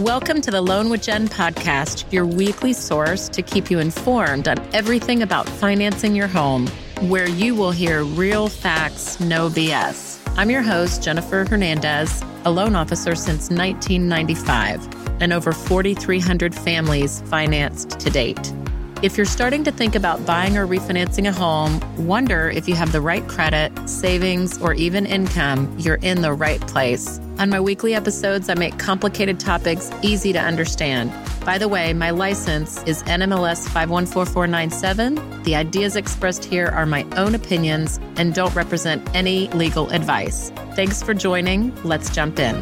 Welcome to the Loan with Jen podcast, your weekly source to keep you informed on everything about financing your home, where you will hear real facts, no BS. I'm your host, Jennifer Hernandez, a loan officer since 1995, and over 4,300 families financed to date. If you're starting to think about buying or refinancing a home, wonder if you have the right credit, savings, or even income, you're in the right place. On my weekly episodes, I make complicated topics easy to understand. By the way, my license is NMLS 514497. The ideas expressed here are my own opinions and don't represent any legal advice. Thanks for joining. Let's jump in.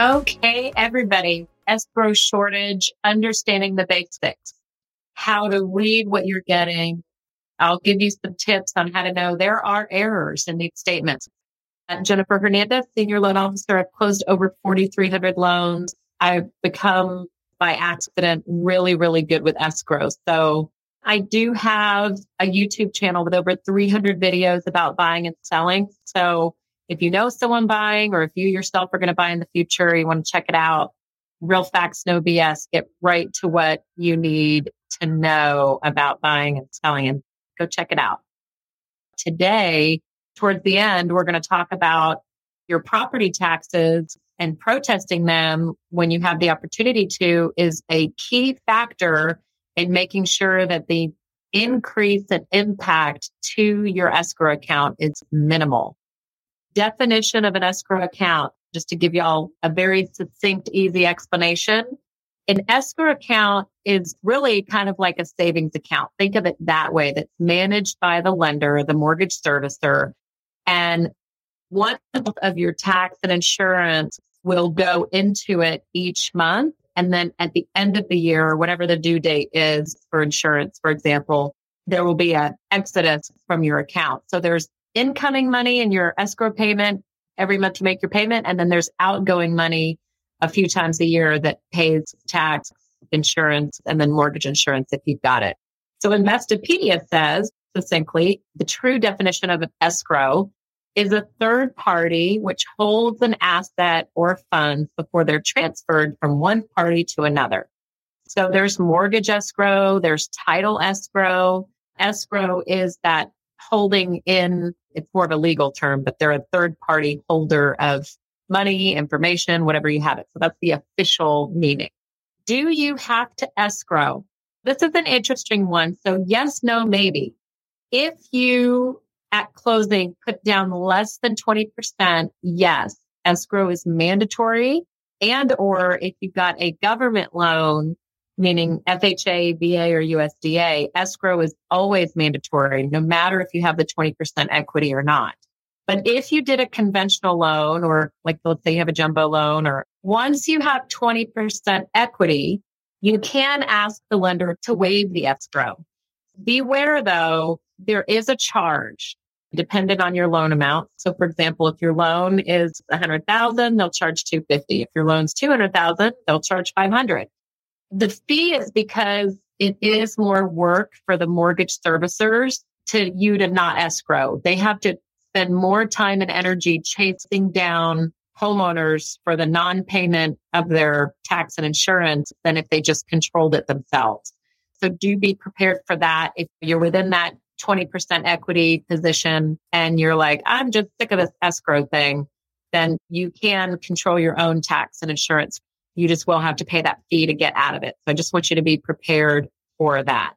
Okay, everybody. Escrow shortage, understanding the basics, how to read what you're getting. I'll give you some tips on how to know there are errors in these statements. I'm Jennifer Hernandez, Senior Loan Officer. I've closed over 4,300 loans. I've become by accident really, really good with escrow. So I do have a YouTube channel with over 300 videos about buying and selling. So if you know someone buying or if you yourself are going to buy in the future, you want to check it out. Real facts, no BS. Get right to what you need to know about buying and selling and go check it out. Today, towards the end, we're going to talk about your property taxes and protesting them when you have the opportunity to is a key factor in making sure that the increase and impact to your escrow account is minimal definition of an escrow account, just to give y'all a very succinct, easy explanation. An escrow account is really kind of like a savings account. Think of it that way that's managed by the lender, the mortgage servicer. And one of your tax and insurance will go into it each month. And then at the end of the year, whatever the due date is for insurance, for example, there will be an exodus from your account. So there's incoming money in your escrow payment every month to make your payment. And then there's outgoing money a few times a year that pays tax, insurance, and then mortgage insurance if you've got it. So Investopedia says succinctly, the true definition of an escrow is a third party which holds an asset or funds before they're transferred from one party to another. So there's mortgage escrow, there's title escrow. Escrow is that holding in it's more of a legal term, but they're a third party holder of money, information, whatever you have it. So that's the official meaning. Do you have to escrow? This is an interesting one. So yes, no, maybe. If you at closing put down less than 20%, yes, escrow is mandatory. And or if you've got a government loan, meaning FHA, VA, or USDA, escrow is always mandatory, no matter if you have the 20% equity or not. But if you did a conventional loan or like let's say you have a jumbo loan or once you have 20% equity, you can ask the lender to waive the escrow. Beware though, there is a charge dependent on your loan amount. So for example, if your loan is 100,000, they'll charge 250. If your loan's 200,000, they'll charge 500. The fee is because it is more work for the mortgage servicers to you to not escrow. They have to spend more time and energy chasing down homeowners for the non-payment of their tax and insurance than if they just controlled it themselves. So do be prepared for that. If you're within that 20% equity position and you're like, I'm just sick of this escrow thing, then you can control your own tax and insurance you just will have to pay that fee to get out of it. So I just want you to be prepared for that.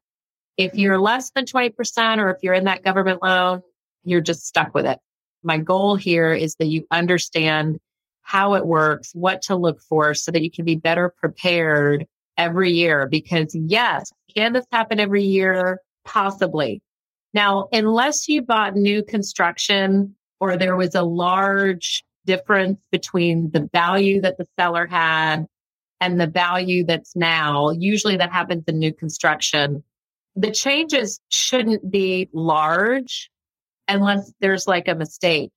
If you're less than 20% or if you're in that government loan, you're just stuck with it. My goal here is that you understand how it works, what to look for so that you can be better prepared every year. Because yes, can this happen every year? Possibly. Now, unless you bought new construction or there was a large difference between the value that the seller had and the value that's now. Usually that happens in new construction. The changes shouldn't be large unless there's like a mistake.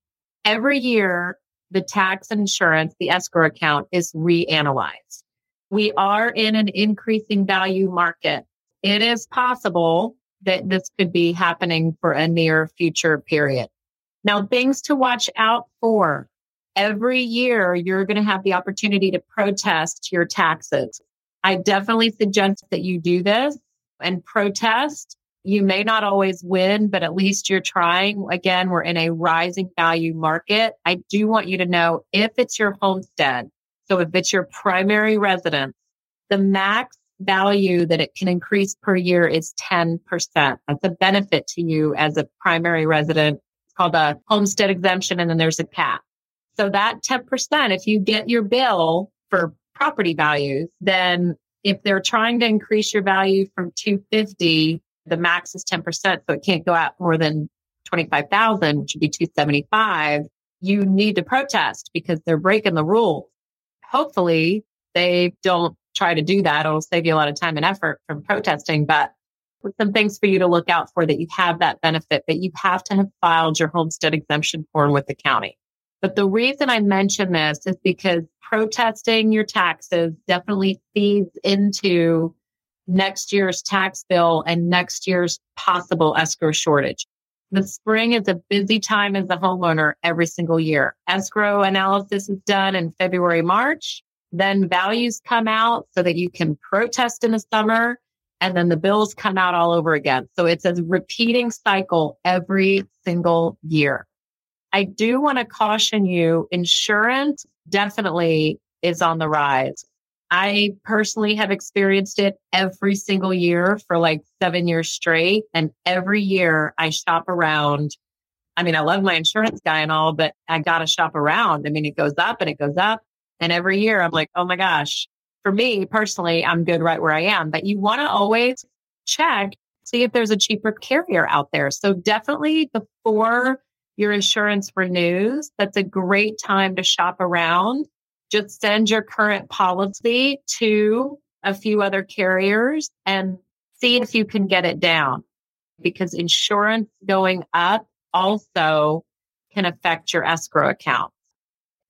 Every year, the tax insurance, the escrow account is reanalyzed. We are in an increasing value market. It is possible that this could be happening for a near future period. Now, things to watch out for. Every year, you're going to have the opportunity to protest your taxes. I definitely suggest that you do this and protest. You may not always win, but at least you're trying. Again, we're in a rising value market. I do want you to know if it's your homestead. So if it's your primary residence, the max value that it can increase per year is 10%. That's a benefit to you as a primary resident. It's called a homestead exemption. And then there's a cap. So that 10%, if you get your bill for property values, then if they're trying to increase your value from 250, the max is 10%. So it can't go out more than 25,000, which would be 275. You need to protest because they're breaking the rules. Hopefully they don't try to do that. It'll save you a lot of time and effort from protesting, but some things for you to look out for that you have that benefit, but you have to have filed your homestead exemption form with the county. But the reason I mention this is because protesting your taxes definitely feeds into next year's tax bill and next year's possible escrow shortage. The spring is a busy time as a homeowner every single year. Escrow analysis is done in February, March. Then values come out so that you can protest in the summer and then the bills come out all over again. So it's a repeating cycle every single year. I do want to caution you insurance definitely is on the rise. I personally have experienced it every single year for like seven years straight. And every year I shop around. I mean, I love my insurance guy and all, but I got to shop around. I mean, it goes up and it goes up. And every year I'm like, oh my gosh, for me personally, I'm good right where I am. But you want to always check, see if there's a cheaper carrier out there. So definitely before your insurance renews, that's a great time to shop around. Just send your current policy to a few other carriers and see if you can get it down because insurance going up also can affect your escrow account.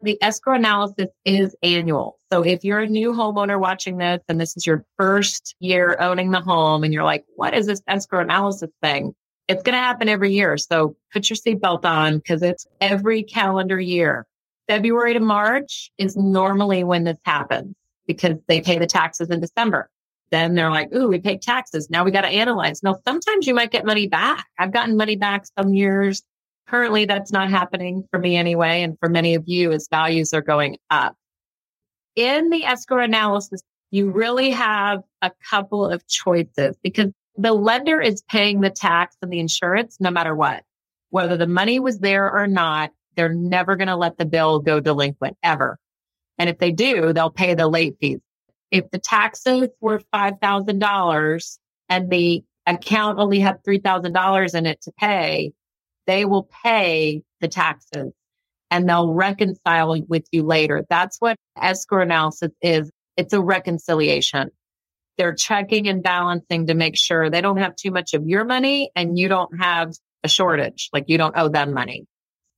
The escrow analysis is annual. So if you're a new homeowner watching this and this is your first year owning the home and you're like, what is this escrow analysis thing? It's going to happen every year. So put your seatbelt on because it's every calendar year. February to March is normally when this happens because they pay the taxes in December. Then they're like, ooh, we paid taxes. Now we got to analyze. Now, sometimes you might get money back. I've gotten money back some years. Currently, that's not happening for me anyway. And for many of you as values are going up. In the escrow analysis, you really have a couple of choices because the lender is paying the tax and the insurance no matter what. Whether the money was there or not, they're never going to let the bill go delinquent ever. And if they do, they'll pay the late fees. If the taxes were $5,000 and the account only had $3,000 in it to pay, they will pay the taxes and they'll reconcile with you later. That's what escrow analysis is. It's a reconciliation they're checking and balancing to make sure they don't have too much of your money and you don't have a shortage, like you don't owe them money.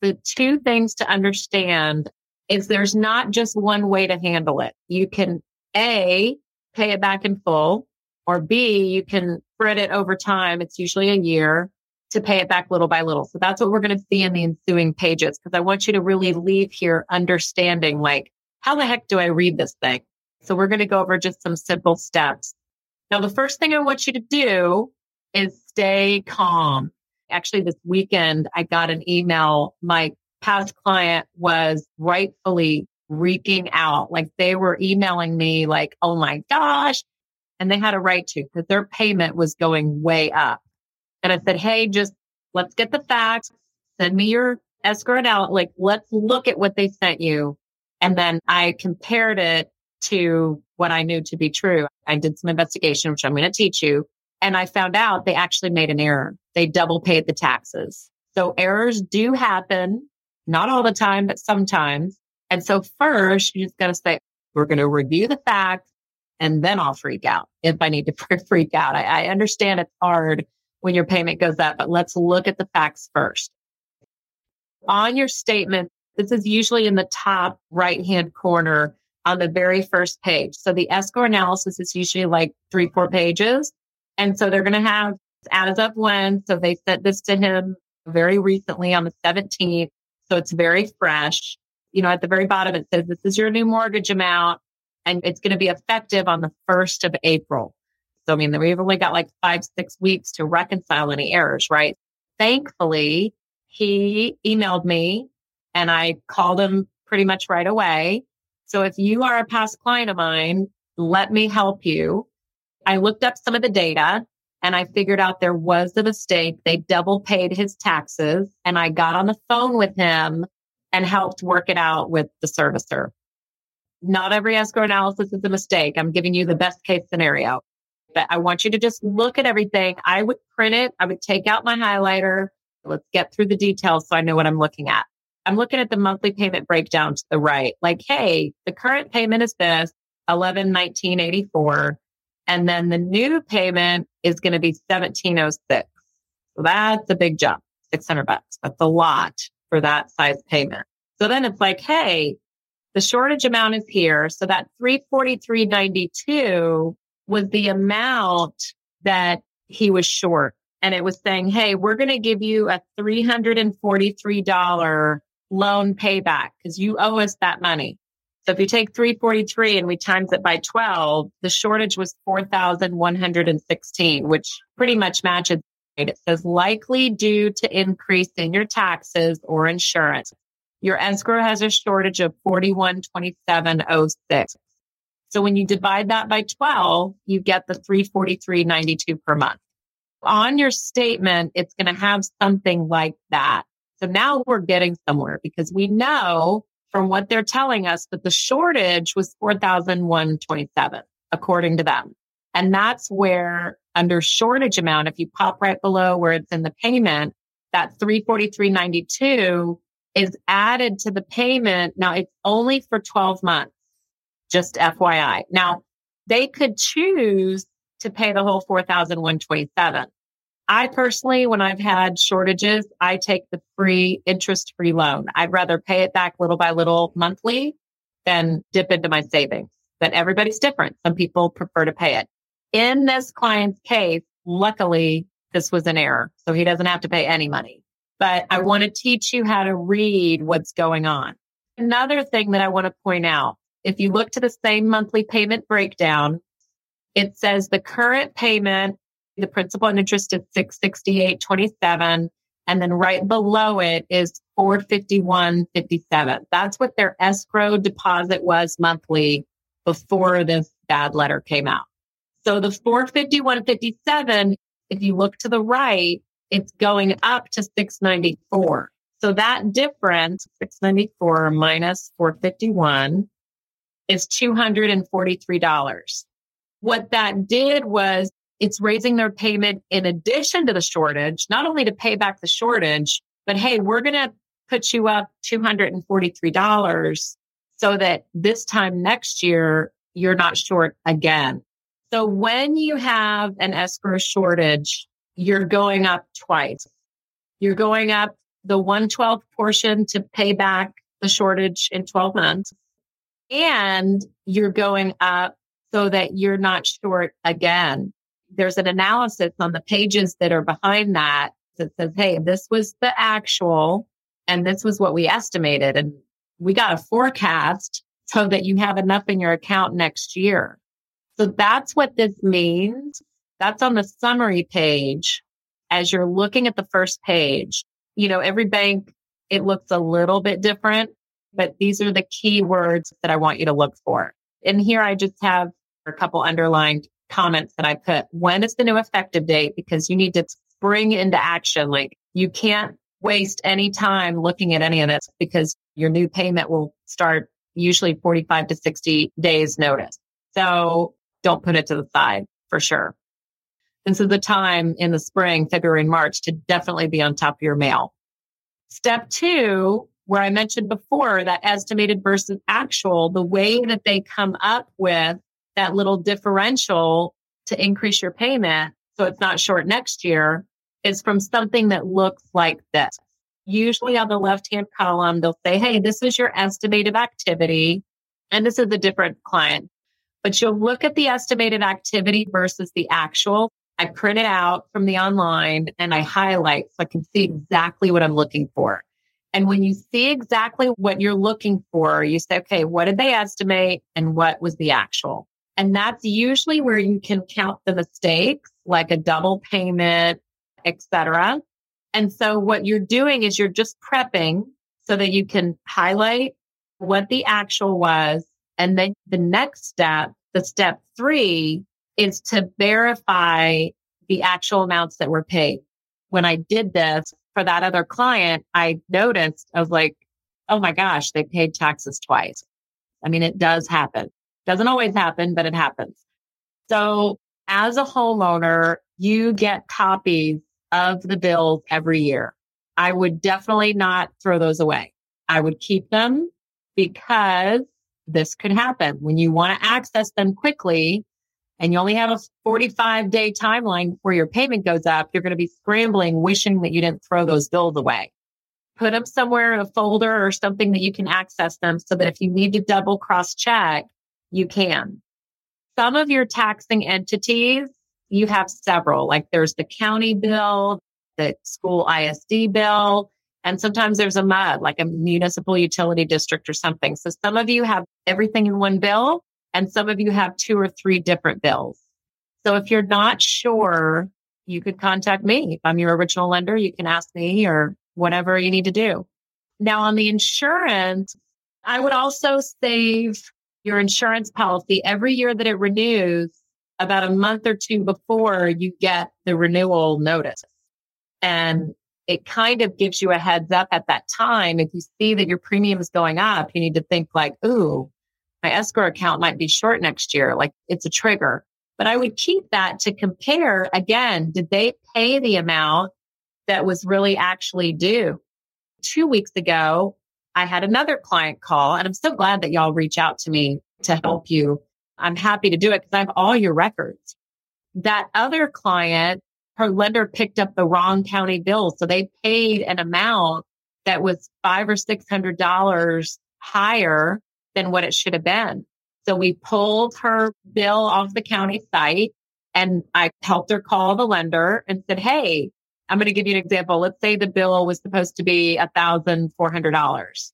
The two things to understand is there's not just one way to handle it. You can A, pay it back in full, or B, you can spread it over time. It's usually a year to pay it back little by little. So that's what we're going to see in the ensuing pages because I want you to really leave here understanding like, how the heck do I read this thing? So we're going to go over just some simple steps. Now, the first thing I want you to do is stay calm. Actually, this weekend, I got an email. My past client was rightfully freaking out. Like they were emailing me like, Oh my gosh. And they had a right to because their payment was going way up. And I said, Hey, just let's get the facts. Send me your escrow out. Like, let's look at what they sent you. And then I compared it to what I knew to be true. I did some investigation, which I'm going to teach you. And I found out they actually made an error. They double paid the taxes. So errors do happen, not all the time, but sometimes. And so first you're just got to say, we're going to review the facts and then I'll freak out if I need to freak out. I, I understand it's hard when your payment goes up, but let's look at the facts first. On your statement, this is usually in the top right hand corner on the very first page. So the escrow analysis is usually like three, four pages. And so they're going to have as of when. So they sent this to him very recently on the 17th. So it's very fresh. You know, at the very bottom, it says this is your new mortgage amount and it's going to be effective on the 1st of April. So, I mean, we've only got like five, six weeks to reconcile any errors, right? Thankfully, he emailed me and I called him pretty much right away. So if you are a past client of mine, let me help you. I looked up some of the data and I figured out there was a mistake. They double paid his taxes and I got on the phone with him and helped work it out with the servicer. Not every escrow analysis is a mistake. I'm giving you the best case scenario, but I want you to just look at everything. I would print it. I would take out my highlighter. Let's get through the details so I know what I'm looking at. I'm looking at the monthly payment breakdown to the right. Like, hey, the current payment is this, 11, 1984. And then the new payment is going to be 1706. So that's a big jump, 600 bucks. That's a lot for that size payment. So then it's like, hey, the shortage amount is here. So that 343.92 was the amount that he was short. And it was saying, Hey, we're going to give you a $343 loan payback because you owe us that money. So if you take 343 and we times it by 12, the shortage was 4,116, which pretty much matches. It says likely due to increase in your taxes or insurance. Your escrow has a shortage of 412706. So when you divide that by 12, you get the 343.92 per month. On your statement, it's going to have something like that. So now we're getting somewhere because we know from what they're telling us that the shortage was 4,127 according to them. And that's where under shortage amount, if you pop right below where it's in the payment, that 343.92 is added to the payment. Now it's only for 12 months, just FYI. Now they could choose to pay the whole 4,127. I personally, when I've had shortages, I take the free interest free loan. I'd rather pay it back little by little monthly than dip into my savings. But everybody's different. Some people prefer to pay it. In this client's case, luckily, this was an error. So he doesn't have to pay any money. But I want to teach you how to read what's going on. Another thing that I want to point out, if you look to the same monthly payment breakdown, it says the current payment the principal and interest is 668.27. And then right below it is 451.57. That's what their escrow deposit was monthly before this bad letter came out. So the 451.57, if you look to the right, it's going up to 694. So that difference, 694 minus 451 is $243. What that did was it's raising their payment in addition to the shortage, not only to pay back the shortage, but hey, we're going to put you up $243 so that this time next year, you're not short again. So when you have an escrow shortage, you're going up twice. You're going up the 112 portion to pay back the shortage in 12 months. And you're going up so that you're not short again there's an analysis on the pages that are behind that that says, Hey, this was the actual and this was what we estimated. And we got a forecast so that you have enough in your account next year. So that's what this means. That's on the summary page. As you're looking at the first page, you know, every bank, it looks a little bit different, but these are the key words that I want you to look for. And here I just have a couple underlined comments that I put. When is the new effective date? Because you need to spring into action. Like you can't waste any time looking at any of this because your new payment will start usually 45 to 60 days notice. So don't put it to the side for sure. This is the time in the spring, February and March to definitely be on top of your mail. Step two, where I mentioned before that estimated versus actual, the way that they come up with that little differential to increase your payment so it's not short next year is from something that looks like this. Usually on the left hand column, they'll say, Hey, this is your estimated activity. And this is a different client, but you'll look at the estimated activity versus the actual. I print it out from the online and I highlight so I can see exactly what I'm looking for. And when you see exactly what you're looking for, you say, okay, what did they estimate and what was the actual? And that's usually where you can count the mistakes, like a double payment, etc. And so what you're doing is you're just prepping so that you can highlight what the actual was. And then the next step, the step three is to verify the actual amounts that were paid. When I did this, for that other client, I noticed, I was like, oh my gosh, they paid taxes twice. I mean, it does happen. Doesn't always happen, but it happens. So as a homeowner, you get copies of the bills every year. I would definitely not throw those away. I would keep them because this could happen when you want to access them quickly and you only have a 45 day timeline where your payment goes up, you're going to be scrambling, wishing that you didn't throw those bills away. Put them somewhere in a folder or something that you can access them so that if you need to double cross check, you can. Some of your taxing entities, you have several, like there's the county bill, the school ISD bill, and sometimes there's a MUD, like a municipal utility district or something. So some of you have everything in one bill and some of you have two or three different bills. So if you're not sure, you could contact me. If I'm your original lender, you can ask me or whatever you need to do. Now on the insurance, I would also save your insurance policy every year that it renews about a month or two before you get the renewal notice. And it kind of gives you a heads up at that time. If you see that your premium is going up, you need to think like, ooh, my escrow account might be short next year. Like it's a trigger. But I would keep that to compare again, did they pay the amount that was really actually due? Two weeks ago, I had another client call and I'm so glad that y'all reach out to me to help you. I'm happy to do it because I have all your records. That other client, her lender picked up the wrong county bill. So they paid an amount that was five or six hundred dollars higher than what it should have been. So we pulled her bill off the county site and I helped her call the lender and said, Hey, I'm going to give you an example. Let's say the bill was supposed to be $1,400,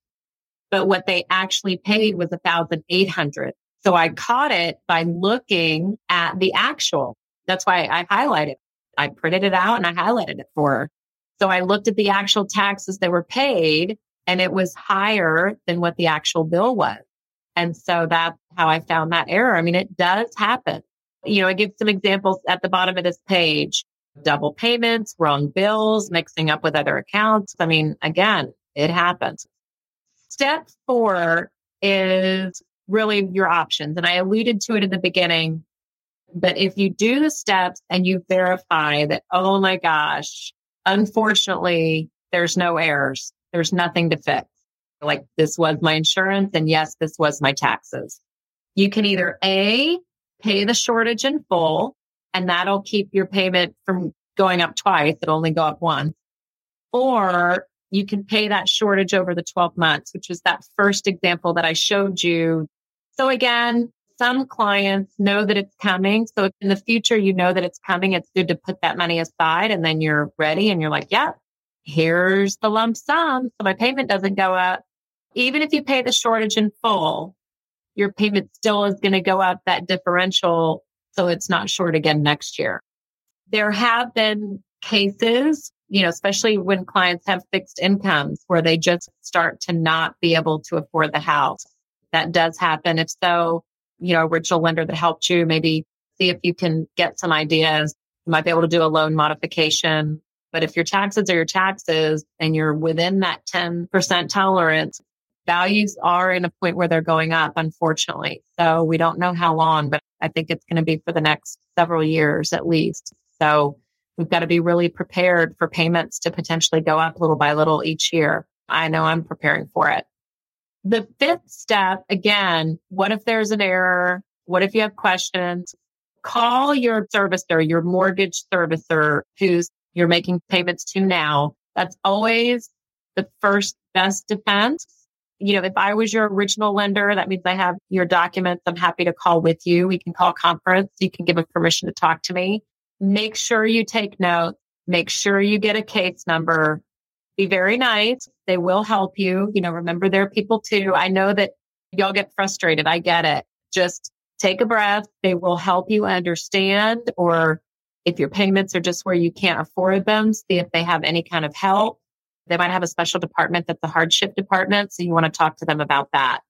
but what they actually paid was 1,800. So I caught it by looking at the actual. That's why I highlighted. I printed it out and I highlighted it for her. So I looked at the actual taxes that were paid and it was higher than what the actual bill was. And so that's how I found that error. I mean, it does happen. You know, I give some examples at the bottom of this page double payments, wrong bills, mixing up with other accounts. I mean, again, it happens. Step four is really your options. And I alluded to it in the beginning. But if you do the steps and you verify that, oh my gosh, unfortunately, there's no errors, there's nothing to fix like this was my insurance and yes, this was my taxes. You can either A, pay the shortage in full and that'll keep your payment from going up twice. It'll only go up once. Or you can pay that shortage over the 12 months, which was that first example that I showed you. So again, some clients know that it's coming. So in the future you know that it's coming, it's good to put that money aside and then you're ready and you're like, yeah, here's the lump sum. So my payment doesn't go up even if you pay the shortage in full, your payment still is going to go up that differential. So it's not short again next year. There have been cases, you know, especially when clients have fixed incomes where they just start to not be able to afford the house. That does happen. If so, you know, original lender that helped you, maybe see if you can get some ideas. You might be able to do a loan modification. But if your taxes are your taxes and you're within that 10% tolerance, values are in a point where they're going up, unfortunately. So we don't know how long, but I think it's going to be for the next several years at least. So we've got to be really prepared for payments to potentially go up little by little each year. I know I'm preparing for it. The fifth step, again, what if there's an error? What if you have questions? Call your servicer, your mortgage servicer who's you're making payments to now. That's always the first best defense you know, if I was your original lender, that means I have your documents. I'm happy to call with you. We can call conference. You can give us permission to talk to me. make sure you take notes, make sure you get a case number, be very nice. They will help you. You know, remember they're people too. I know that y'all get frustrated. I get it. Just take a breath. They will help you understand or if your payments are just where you can't afford them, see if they have any kind of help. They might have a special department that's the hardship department. So you want to talk to them about that.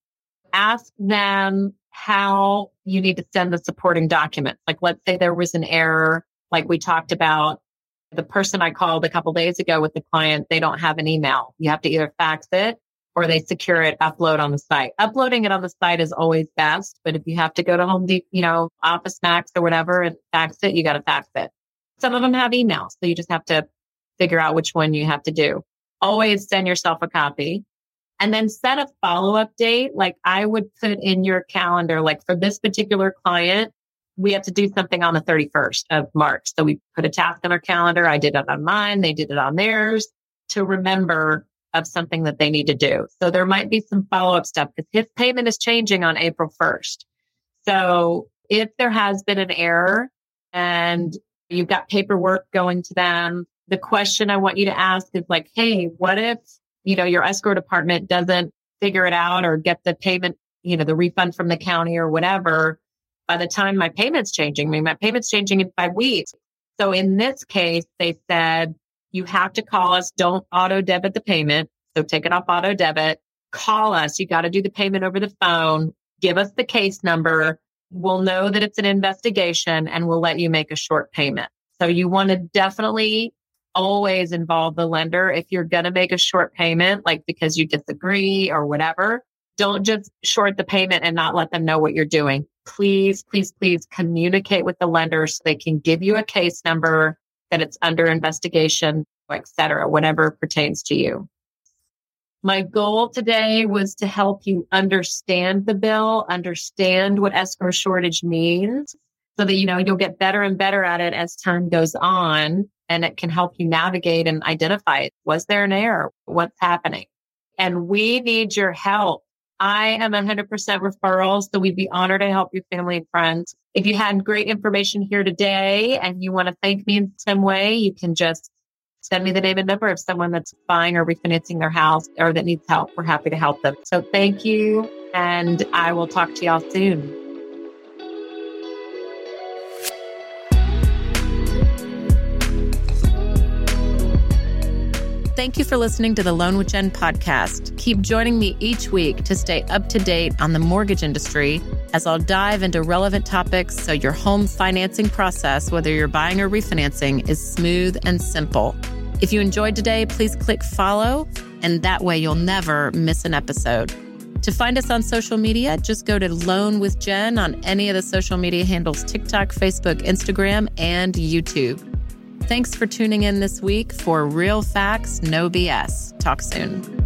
Ask them how you need to send the supporting documents. Like, let's say there was an error, like we talked about. The person I called a couple days ago with the client, they don't have an email. You have to either fax it or they secure it, upload on the site. Uploading it on the site is always best, but if you have to go to Home Depot, you know, Office Max or whatever and fax it, you got to fax it. Some of them have email, so you just have to figure out which one you have to do. Always send yourself a copy and then set a follow up date. Like I would put in your calendar, like for this particular client, we have to do something on the 31st of March. So we put a task on our calendar. I did it on mine. They did it on theirs to remember of something that they need to do. So there might be some follow up stuff because his payment is changing on April 1st. So if there has been an error and you've got paperwork going to them, the question I want you to ask is like, Hey, what if you know, your escrow department doesn't figure it out or get the payment, you know, the refund from the county or whatever, by the time my payment's changing, I mean, my payment's changing in five weeks. So in this case, they said, you have to call us. Don't auto debit the payment. So take it off auto debit. Call us. You got to do the payment over the phone. Give us the case number. We'll know that it's an investigation and we'll let you make a short payment. So you want to definitely always involve the lender. If you're going to make a short payment, like because you disagree or whatever, don't just short the payment and not let them know what you're doing. Please, please, please communicate with the lender so they can give you a case number that it's under investigation, etc., whatever pertains to you. My goal today was to help you understand the bill, understand what escrow shortage means so that, you know, you'll get better and better at it as time goes on and it can help you navigate and identify was there an error? What's happening? And we need your help. I am 100% referrals, so we'd be honored to help your family and friends. If you had great information here today and you want to thank me in some way, you can just send me the name and number of someone that's buying or refinancing their house or that needs help. We're happy to help them. So thank you. And I will talk to y'all soon. Thank you for listening to the Loan with Jen podcast. Keep joining me each week to stay up to date on the mortgage industry as I'll dive into relevant topics so your home financing process, whether you're buying or refinancing, is smooth and simple. If you enjoyed today, please click follow, and that way you'll never miss an episode. To find us on social media, just go to Loan with Jen on any of the social media handles TikTok, Facebook, Instagram, and YouTube. Thanks for tuning in this week for Real Facts, No BS. Talk soon.